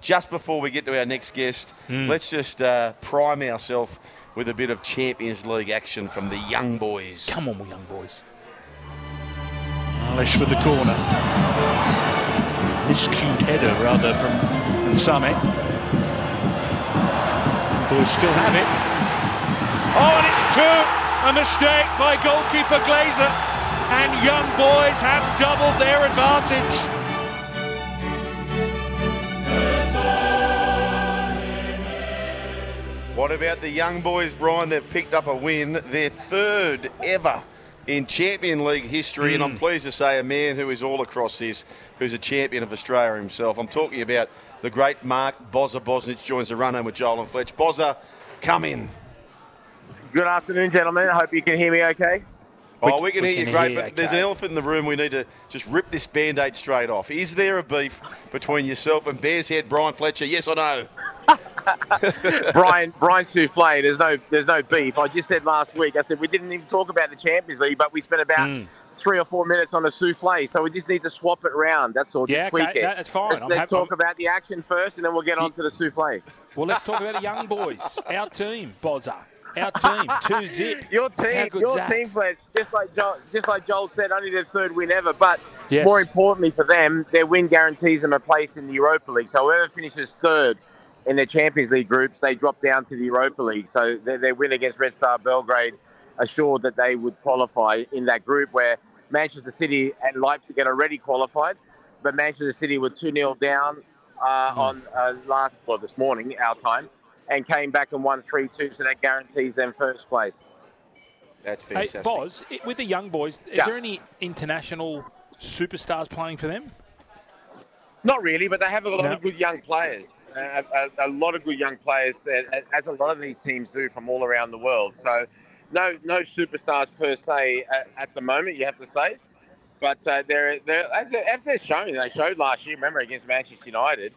Just before we get to our next guest, let's just uh, prime ourselves with a bit of Champions League action from the young boys. Come on, young boys. Alish with the corner. Miscued header, rather, from Summit. Boys still have it. Oh, and it's two! A mistake by goalkeeper Glazer. And young boys have doubled their advantage. What about the young boys, Brian? They've picked up a win, their third ever in Champion League history, and I'm mm. pleased to say a man who is all across this, who's a champion of Australia himself. I'm talking about the great Mark Bozza Bosnich joins the run home with Joel and Fletch. Bozza, come in. Good afternoon, gentlemen. I hope you can hear me okay. Oh, we can we hear you great, hear you but there's an elephant in the room. We need to just rip this band aid straight off. Is there a beef between yourself and Bears head Brian Fletcher? Yes or no? Brian Brian Souffle, there's no there's no beef. I just said last week, I said we didn't even talk about the Champions League, but we spent about Hmm. three or four minutes on the souffle. So we just need to swap it around. That's all. Just Yeah, tweak okay, it. that's fine. Let's, let's happy- talk I'm- about the action first, and then we'll get on to the souffle. Well, let's talk about the young boys. Our team, Bozza. Our team, two zip. Your team, your that? team, Fletch, just like Joel, just like Joel said, only their third win ever. But Yes. more importantly for them, their win guarantees them a place in the Europa League. So whoever finishes third in their Champions League groups, they drop down to the Europa League. So their, their win against Red Star Belgrade assured that they would qualify in that group where Manchester City and Leipzig had already qualified, but Manchester City were 2 0 down uh, on uh, last, well, this morning, our time, and came back and won 3 2. So that guarantees them first place. That's Hey, fantastic. Boz, with the young boys, is Yeah. there any international superstars playing for them? Not really, but they have a lot No. of good young players. Uh, a, a lot of good young players, uh, as a lot of these teams do from all around the world. So, no, no superstars per se at, at the moment. You have to say, but uh, they're, they're as, they, as they're shown, they showed last year. Remember against Manchester United,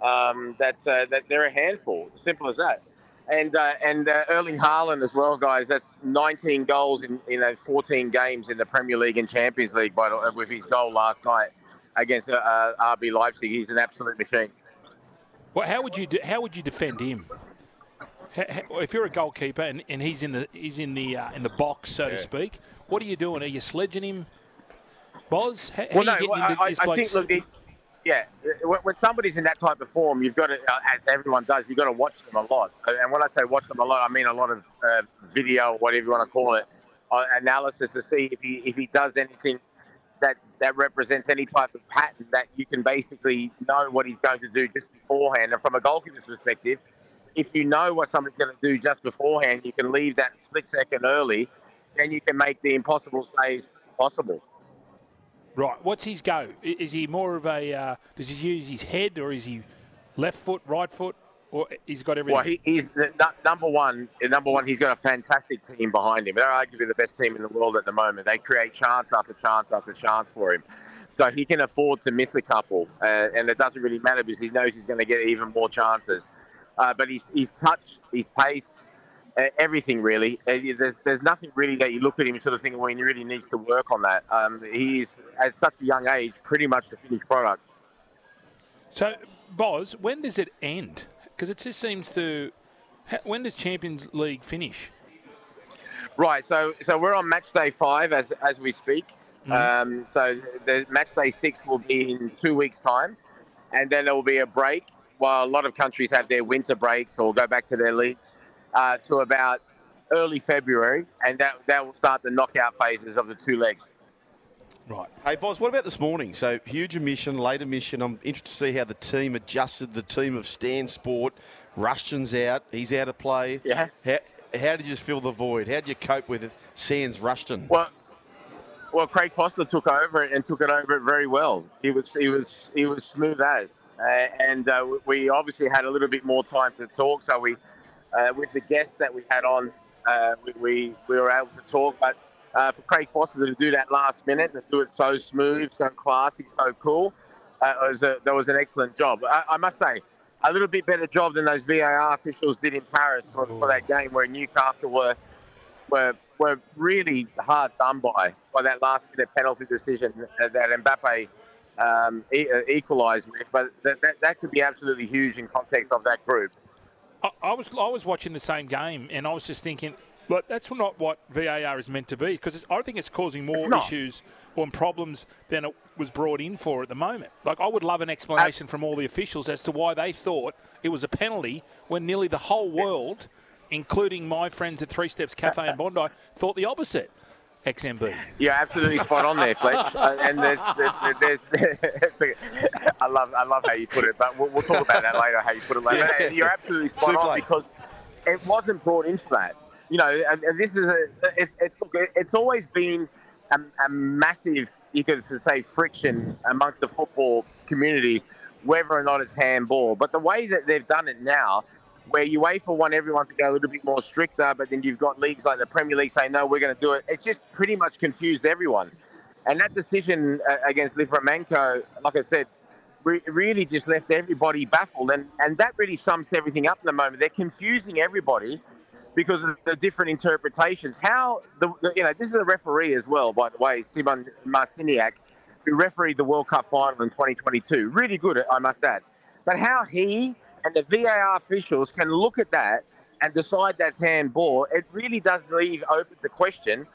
um, that uh, that they're a handful. Simple as that. And uh, and uh, Erling Haaland as well, guys. That's 19 goals in in uh, 14 games in the Premier League and Champions League. By the, with his goal last night against uh, uh, RB Leipzig, he's an absolute machine. Well, how would you de- how would you defend him? Ha- ha- If you're a goalkeeper and, and he's in the he's in the uh, in the box, so to speak, what are you doing? Are you sledging him, Boz? How, how Well, are you no, getting I, into I, this I bloke's- think look, it, yeah, when, when somebody's in that type of form, you've got to, uh, as everyone does, you've got to watch them a lot. And when I say watch them a lot, I mean a lot of uh, video, whatever you want to call it, uh, analysis to see if he if he does anything that that represents any type of pattern that you can basically know what he's going to do just beforehand. And from a goalkeeper's perspective, if you know what somebody's going to do just beforehand, you can leave that split second early, then you can make the impossible saves possible. Right. What's his go? Is he more of a? Uh, does he use his head or is he left foot, right foot, or he's got everything? Well, he, he's the, number one. Number one, he's got a fantastic team behind him. They're arguably the best team in the world at the moment. They create chance after chance after chance for him, so he can afford to miss a couple, uh, and it doesn't really matter because he knows he's going to get even more chances. Uh, but he's he's touch, his pace, uh, everything really. Uh, there's there's nothing really that you look at him and sort of think, well, he really needs to work on that. Um, he's at such a young age, pretty much the finished product. So, Boz, when does it end? Because it just seems to. When does Champions League finish? Right, so so we're on match day five as as we speak. Um, so the match day six will be in two weeks' time, and then there will be a break, while a lot of countries have their winter breaks or go back to their leagues, uh, to about early February, and that that will start the knockout phases of the two legs. Right. Hey, Boz, what about this morning? So, huge emission, late emission. I'm interested to see how the team adjusted. The team of Stan Sport. Rushton's out. He's out of play. Yeah. How, how did you just fill the void? How did you cope with Sans Rushton? Well, well, Craig Foster took over it and took it over it very well. He was he was he was smooth as, uh, and uh, we obviously had a little bit more time to talk. So we, uh, with the guests that we had on, uh, we, we we were able to talk. But uh, for Craig Foster to do that last minute, to do it so smooth, so classy, so cool, uh, was a, that was an excellent job. I, I, must say, a little bit better job than those VAR officials did in Paris for, for that game where Newcastle were were were really hard done by by that last minute penalty decision that Mbappe um, e- uh, equalised with. But that, that, that could be absolutely huge in context of that group. I, I was I was watching the same game and I was just thinking, but that's not what VAR is meant to be because I think it's causing more It's issues or problems than it was brought in for at the moment. Like I would love an explanation from all the officials as to why they thought it was a penalty when nearly the whole world, including my friends at Three Steps Cafe in Bondi, thought the opposite. XMB. You're absolutely spot on there, Fletch. Uh, and there's, there's, there's I love, I love how you put it, but we'll, we'll talk about that later. How you put it later. Yeah. You're absolutely spot Souffle. on because it wasn't brought into that. You know, this is a, it, it's it's always been a, a massive, you could say, friction amongst the football community, whether or not it's handball. But the way that they've done it now, where UEFA want everyone to go a little bit more stricter, but then you've got leagues like the Premier League saying, no, we're going to do it. It's just pretty much confused everyone. And that decision uh, against Livramento, like I said, re- really just left everybody baffled. And, and that really sums everything up in the moment. They're confusing everybody because of the different interpretations. How, the, you know, this is a referee as well, by the way, Szymon Marciniak, who refereed the World Cup final in 2022. Really good, I must add. But how he and the VAR officials can look at that and decide that's handball, it really does leave open the question.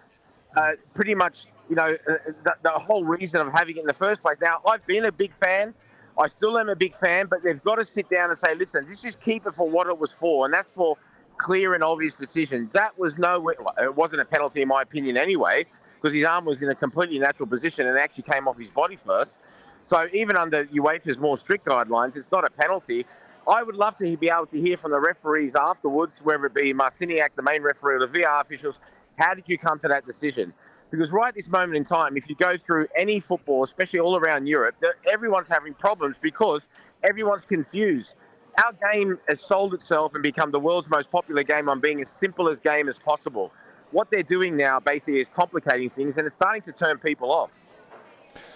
Uh, pretty much, you know, uh, the, the whole reason of having it in the first place. Now, I've been a big fan. I still am a big fan, but they've got to sit down and say, listen, let's just keep it for what it was for, and that's for clear and obvious decisions. That was no, it wasn't a penalty in my opinion anyway, because his arm was in a completely natural position and actually came off his body first. So even under UEFA's more strict guidelines, it's not a penalty. I would love to be able to hear from the referees afterwards, whether it be Marciniak, the main referee, or the VR officials, how did you come to that decision? Because right this moment in time, if you go through any football, especially all around Europe, everyone's having problems because everyone's confused. Our game has sold itself and become the world's most popular game on being as simple as game as possible. What they're doing now basically is complicating things and it's starting to turn people off.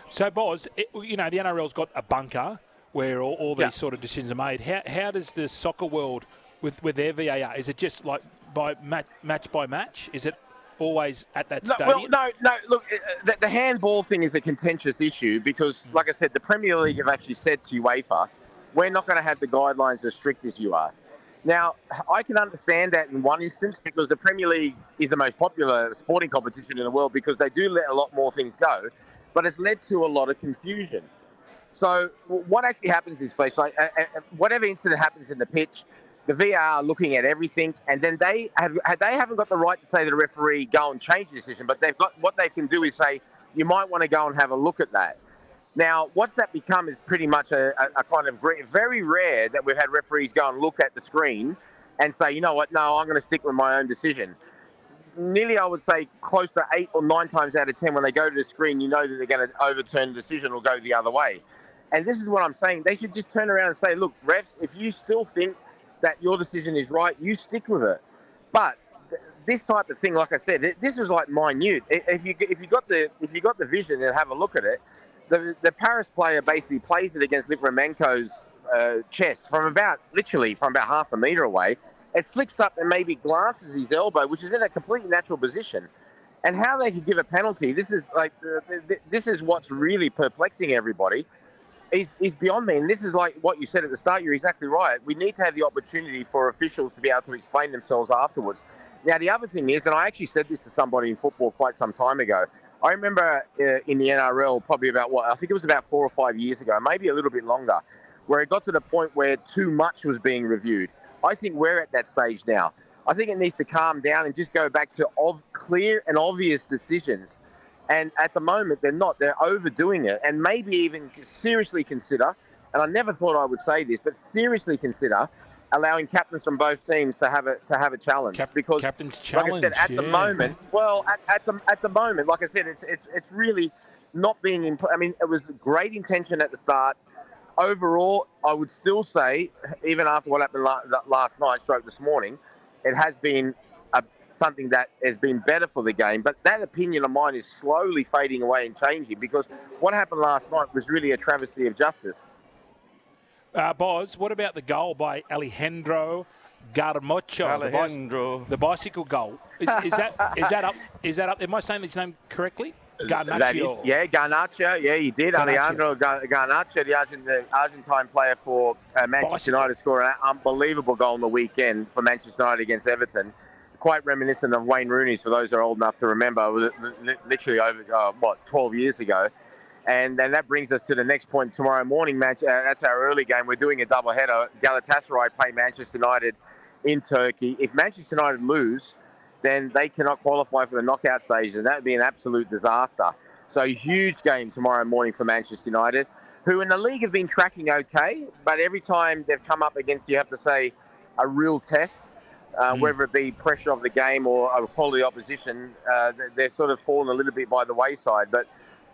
So, Boz, it, you know, the NRL's got a bunker where all, all these Yeah. sort of decisions are made. How, how does the soccer world, with, with their VAR, is it just like by match, match by match? Is it always at that No, stadium? well, no, no. Look, uh, the, the handball thing is a contentious issue because, like I said, the Premier League have actually said to UEFA, "We're not going to have the guidelines as strict as you are." Now, I can understand that in one instance because the Premier League is the most popular sporting competition in the world because they do let a lot more things go, but it's led to a lot of confusion. So what actually happens is, Fletch, like whatever incident happens in the pitch, the VR looking at everything, and then they have they haven't got the right to say to the referee go and change the decision, but they've got what they can do is say you might want to go and have a look at that. Now, what's that become is pretty much a, a, a kind of very rare that we've had referees go and look at the screen and say, you know what, no, I'm going to stick with my own decision. Nearly, I would say, close to eight or nine times out of ten, when they go to the screen, you know that they're going to overturn the decision or go the other way. And this is what I'm saying. They should just turn around and say, look, refs, if you still think that your decision is right, you stick with it. But th- this type of thing, like I said, this is like minute. If you if you got the if you got the vision and have a look at it, the the Paris player basically plays it against Livramento's uh, chest from about literally from about half a meter away. It flicks up and maybe glances his elbow, which is in a completely natural position. And how they could give a penalty, this is like the, the, this is what's really perplexing everybody is, is beyond me. And this is like what you said at the start. You're exactly right. We need to have the opportunity for officials to be able to explain themselves afterwards. Now, the other thing is, and I actually said this to somebody in football quite some time ago. I remember uh, in the NRL, probably about what I think it was about four or five years ago, maybe a little bit longer, where it got to the point where too much was being reviewed. I think we're at that stage now. I think it needs to calm down and just go back to ov- clear and obvious decisions. And at the moment, they're not. They're overdoing it. And maybe even seriously consider, and I never thought I would say this, but seriously consider allowing captains from both teams to have a to have a challenge Cap- because captain's like I said, challenge, at the moment, well, at, at the at the moment, like I said, it's it's it's really not being in. I mean, it was great intention at the start. Overall, I would still say, even after what happened la- last night, stroke this morning, it has been a, something that has been better for the game. But that opinion of mine is slowly fading away and changing because what happened last night was really a travesty of justice. Uh, Boz, what about the goal by Alejandro Garnacho? the bicy- The, bicycle goal. Is, is that is that up? Is that up? Am I saying his name correctly? That is, Garnacho. yeah, Garnacho. Yeah, he did. Garnacho. Alejandro Gar- Garnacho, the, Argent, the Argentine player for uh, Manchester Bicycle. United, scored an unbelievable goal on the weekend for Manchester United against Everton. Quite reminiscent of Wayne Rooney's, for those who are old enough to remember. It was li- literally over, uh, what, 12 years ago. And then that brings us to the next point tomorrow morning. Match. Uh, that's our early game. We're doing a double header. Galatasaray play Manchester United in Turkey. If Manchester United lose, then they cannot qualify for the knockout stages, and that would be an absolute disaster. So, huge game tomorrow morning for Manchester United, who in the league have been tracking okay, but every time they've come up against, you have to say, a real test, uh, whether it be pressure of the game or a quality opposition, uh, they- they're sort of fallen a little bit by the wayside. But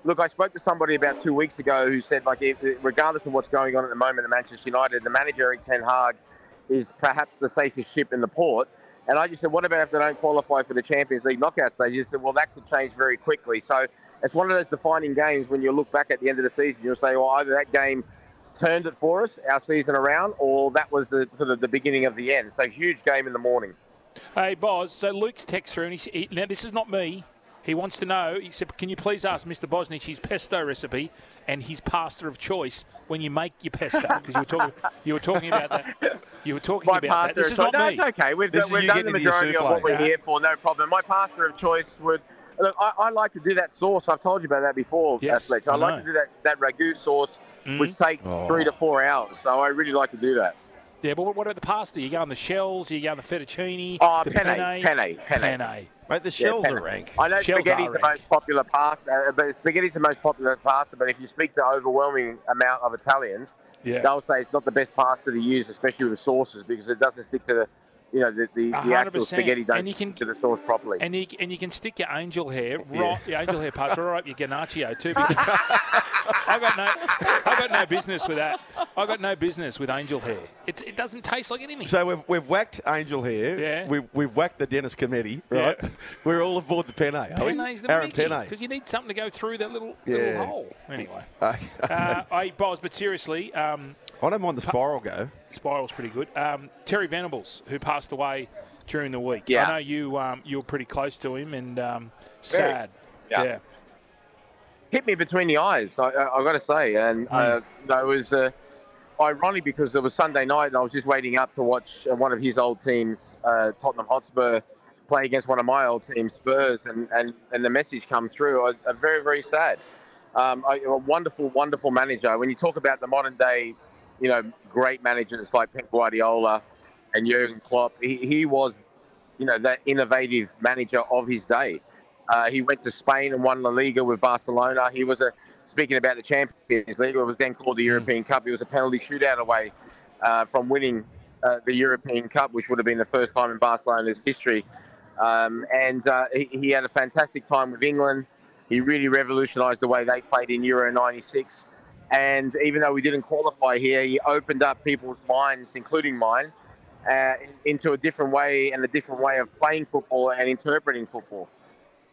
look, I spoke to somebody about two weeks ago who said, like, if, regardless of what's going on at the moment at Manchester United, the manager Erik Ten Hag is perhaps the safest ship in the port. And I just said, what about if they don't qualify for the Champions League knockout stage? He said, well, that could change very quickly. So it's one of those defining games when you look back at the end of the season, you'll say, well, either that game turned it for us, our season around, or that was the sort of the beginning of the end. So huge game in the morning. Hey, Boz. So Luke's text through, and he, he now this is not me. He wants to know. He said, "Can you please ask Mr. Bosnich his pesto recipe and his pasta of choice when you make your pesto?" Because you were talking, you were talking about that. You were talking My about that. This of is choice. not No, me. it's okay. We've, This is we've you done the getting into majority of what we're here for. No problem. My pasta of choice would. Look, I, I like to do that sauce. I've told you about that before, Yes, I, I like to do that, that ragu sauce, Mm. which takes Oh. three to four hours. So I really like to do that. Yeah, but what what about the pasta? You go on the shells. You go on the fettuccine. Oh, the penne, penne, penne, penne. penne. Mate, the shells penne. are rank. I know Shells spaghetti's are the rank. most popular pasta, uh, but spaghetti's the most popular pasta. But if you speak to overwhelming amount of Italians, Yeah. they'll say it's not the best pasta to use, especially with the sauces, because it doesn't stick to the, you know, the, the, the actual spaghetti don't And you can- to the sauce properly. And you, and you can stick your angel hair, right, Yeah. your angel hair pasta right up your ganacho too. Because I got no, I got no business with that. I got no business with angel hair. It's, it doesn't taste like anything. So we've, we've whacked Angel here. Yeah. We've, we've whacked the Dennis committee, Yeah. right? We're all aboard the penne, are we? Penne's the Aaron Penne. because you need something to go through that little, Yeah. little hole. Anyway, Uh, uh, I Boz, but seriously, um, I don't mind the spiral go. Spiral's pretty good. Um, Terry Venables, who passed away during the week. Yeah. I know you um, you were pretty close to him and um, sad. Yeah. yeah. hit me between the eyes. I, I, I got to say, and uh, you it was uh, ironic because it was Sunday night, and I was just waiting up to watch uh, one of his old teams, uh, Tottenham Hotspur, play against one of my old teams, Spurs, and and, and the message come through. I was uh, very very sad. Um, I, a wonderful, wonderful manager. When you talk about the modern day, you know, great managers like Pep Guardiola and Jurgen Klopp, he, he was, you know, that innovative manager of his day. Uh, he went to Spain and won La Liga with Barcelona. He was a speaking about the Champions League, it was then called the European Cup. He was a penalty shootout away uh, from winning uh, the European Cup, which would have been the first time in Barcelona's history. Um, and uh, he, he had a fantastic time with England. He really revolutionised the way they played in Euro '96. And even though we didn't qualify here, he opened up people's minds, including mine, uh, into a different way and a different way of playing football and interpreting football.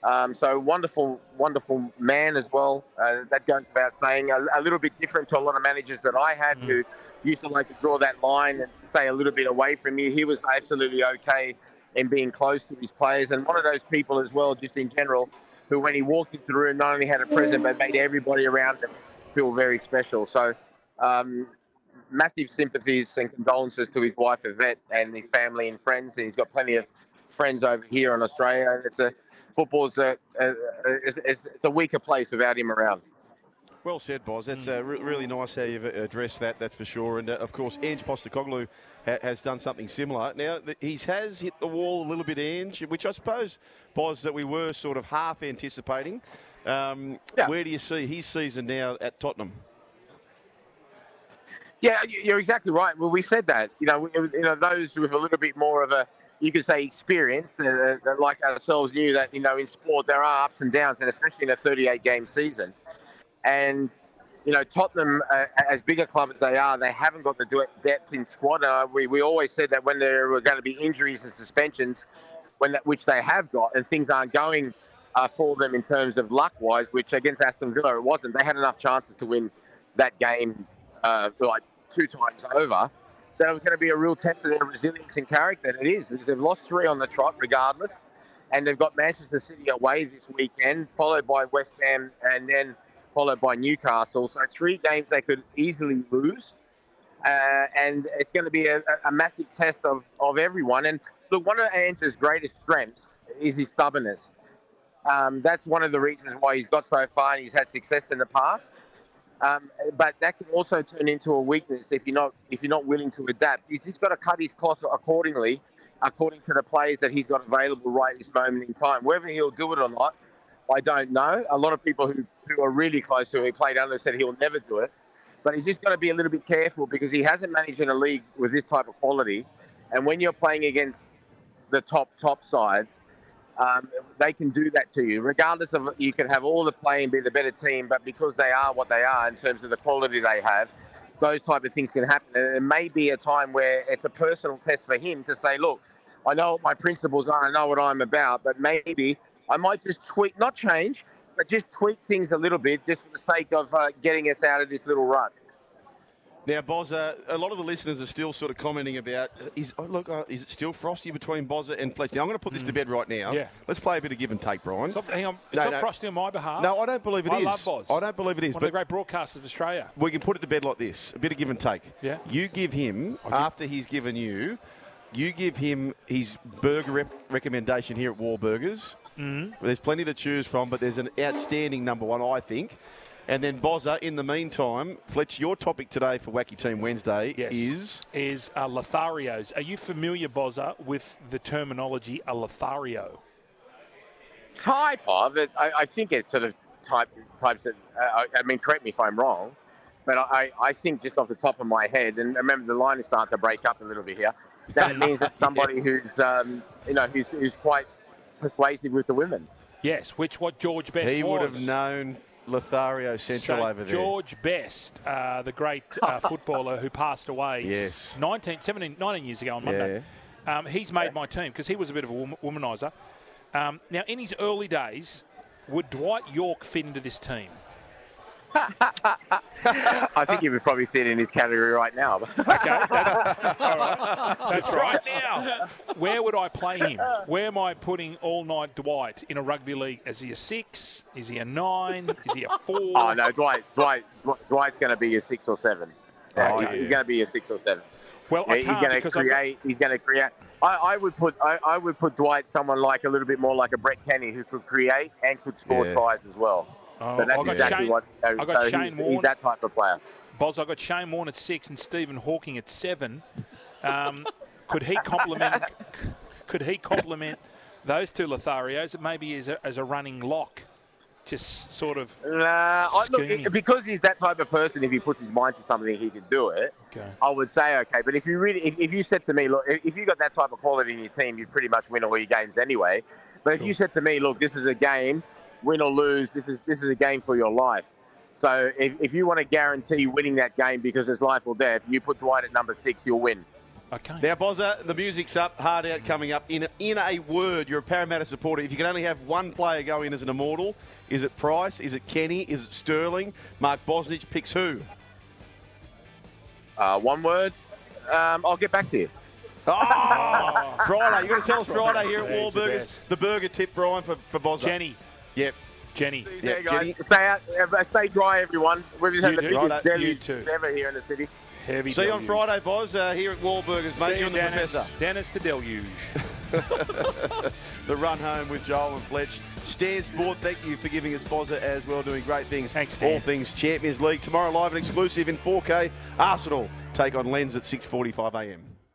Um, so wonderful, wonderful man as well. Uh, that goes without saying. A, a little bit different to a lot of managers that I had who used to like to draw that line and stay a little bit away from you. He was absolutely okay in being close to his players, and one of those people as well, just in general, who when he walked into the room not only had a presence but made everybody around him feel very special. So. Um, massive sympathies and condolences to his wife Yvette and his family and friends. And he's got plenty of friends over here in Australia. And it's a football's a, a, a, it's, it's a weaker place without him around. Well said, Boz. That's uh, re- really nice how you've addressed that, that's for sure. And uh, of course, Ange Postecoglou ha- has done something similar. Now, th- he has hit the wall a little bit, Ange, which I suppose, Boz, that we were sort of half anticipating. Um, Yeah. Where do you see his season now at Tottenham? Yeah, you- you're exactly right. Well, we said that. You know, you know, those with a little bit more of a, you could say, experience, uh, uh, like ourselves, knew that you know in sport there are ups and downs, and especially in a 38 game season. And you know, Tottenham, uh, as big a club as they are, they haven't got the depth in squad. Uh, we we always said that when there were going to be injuries and suspensions, when that, which they have got, and things aren't going uh, for them in terms of luck wise, which against Aston Villa it wasn't. They had enough chances to win that game uh, like two times over. That it was going to be a real test of their resilience and character, and it is because they've lost three on the trot, regardless, and they've got Manchester City away this weekend, followed by West Ham, and then followed by Newcastle. So three games they could easily lose, uh, and it's going to be a, a massive test of, of everyone. And look, one of Ange's greatest strengths is his stubbornness. Um, that's one of the reasons why he's got so far and he's had success in the past. Um, but that can also turn into a weakness if you're not if you're not willing to adapt. He's just got to cut his cloth accordingly, according to the players that he's got available right this moment in time. Whether he'll do it or not, I don't know. A lot of people who, who are really close to him, he played under, said he'll never do it. But he's just got to be a little bit careful because he hasn't managed in a league with this type of quality. And when you're playing against the top top sides, um, they can do that to you. Regardless of you can have all the play and be the better team, but because they are what they are in terms of the quality they have, those type of things can happen. And it may be a time where it's a personal test for him to say, look, I know what my principles are, I know what I'm about, but maybe I might just tweak, not change, but just tweak things a little bit, just for the sake of uh, getting us out of this little rut. Now, Bozza, a lot of the listeners are still sort of commenting about is oh, look, uh, is it still frosty between Bozza and Fletch? Now, I'm going to put this to bed right now. Yeah. Let's play a bit of give and take, Brian. Not, hang on, it's No, not no. frosty on my behalf. No, I don't believe it I is. love Boz. I don't believe it is. One but of the great broadcasters of Australia. we can put it to bed like this: a bit of give and take. Yeah. You give him after he's given you. You give him his burger rep- recommendation here at Wahlburgers. Mm-hmm. There's plenty to choose from, but there's an outstanding number one, I think. And then Bozza, in the meantime, Fletch, your topic today for Wacky Team Wednesday Yes. is is uh, Lotharios. Are you familiar, Bozza, with the terminology a Lothario? type of it. I, I think it's sort of type types of. Uh, I, I mean, correct me if I'm wrong, but I, I think just off the top of my head, and remember the line is starting to break up a little bit here. That it means that somebody who's um, you know who's who's quite persuasive with the women. Yes, which what George Best he was. would have known Lothario Central So over there. George Best, uh, the great uh, footballer who passed away Yes. 19, 17, 19 years ago on Monday. Um, he's made my team because he was a bit of a womanizer. Um, now, in his early days, would Dwight Yorke fit into this team? I think he would probably fit in his category right now. Okay, that's, all right. that's right. Now, where would I play him? Where am I putting all night Dwight in a rugby league? Is he a six? Is he a nine? Is he a four? oh no, Dwight, Dwight, Dwight- Dwight's going to be a six or seven. Yeah, Oh, he's, yeah. he's going to be a six or seven. Well, Yeah, I he's can't going to because got- create. He's going to create. I, I would put. I, I would put Dwight someone like a little bit more like a Brett Kenny who could create and could score Yeah. tries as well. Oh, so that's exactly Shane- what. You know, I've got so Shane he's, Warne. he's that type of player. Boz, I got Shane Warne at six and Stephen Hawking at seven. Um, could he complement? could he complement those two Lotharios? Maybe as a, as a running lock, just sort of. Nah, I, look, Scheming. because he's that type of person. If he puts his mind to something, he can do it. Okay. I would say okay, but if you really, if, if you said to me, look, if if you got that type of quality in your team, you pretty much win all your games anyway. But if you said to me, look, this is a game, win or lose, this is this is a game for your life. So if, if you want to guarantee winning that game because it's life or death, you put Dwight at number six, you'll win. Okay. Now, Bozza, the music's up, hard out coming up. In in a word, you're a Parramatta supporter. If you can only have one player go in as an immortal, is it Price? Is it Kenny? Is it Sterling? Mark Bosnich picks who? Uh, one word. Um, I'll get back to you. Oh, Friday. You're going to tell us Friday here at He's the Wahlburgers. The burger tip, Brian, for, for Bozza. Jenny. Yep. Jenny. Jenny. Stay out, uh, stay dry, everyone. We've just had the biggest you deluge ever here in the city. Heavy See deluge. you on Friday, Boz, uh, here at Wahlburgers, mate. See you and Dennis, the professor. Dennis the deluge. the run home with Joel and Fletch. Stan Sport, thank you for giving us Bozza as well, doing great things. Thanks, Stan. All things Champions League. Tomorrow live and exclusive in 4K. Arsenal take on Lens at 6.45am.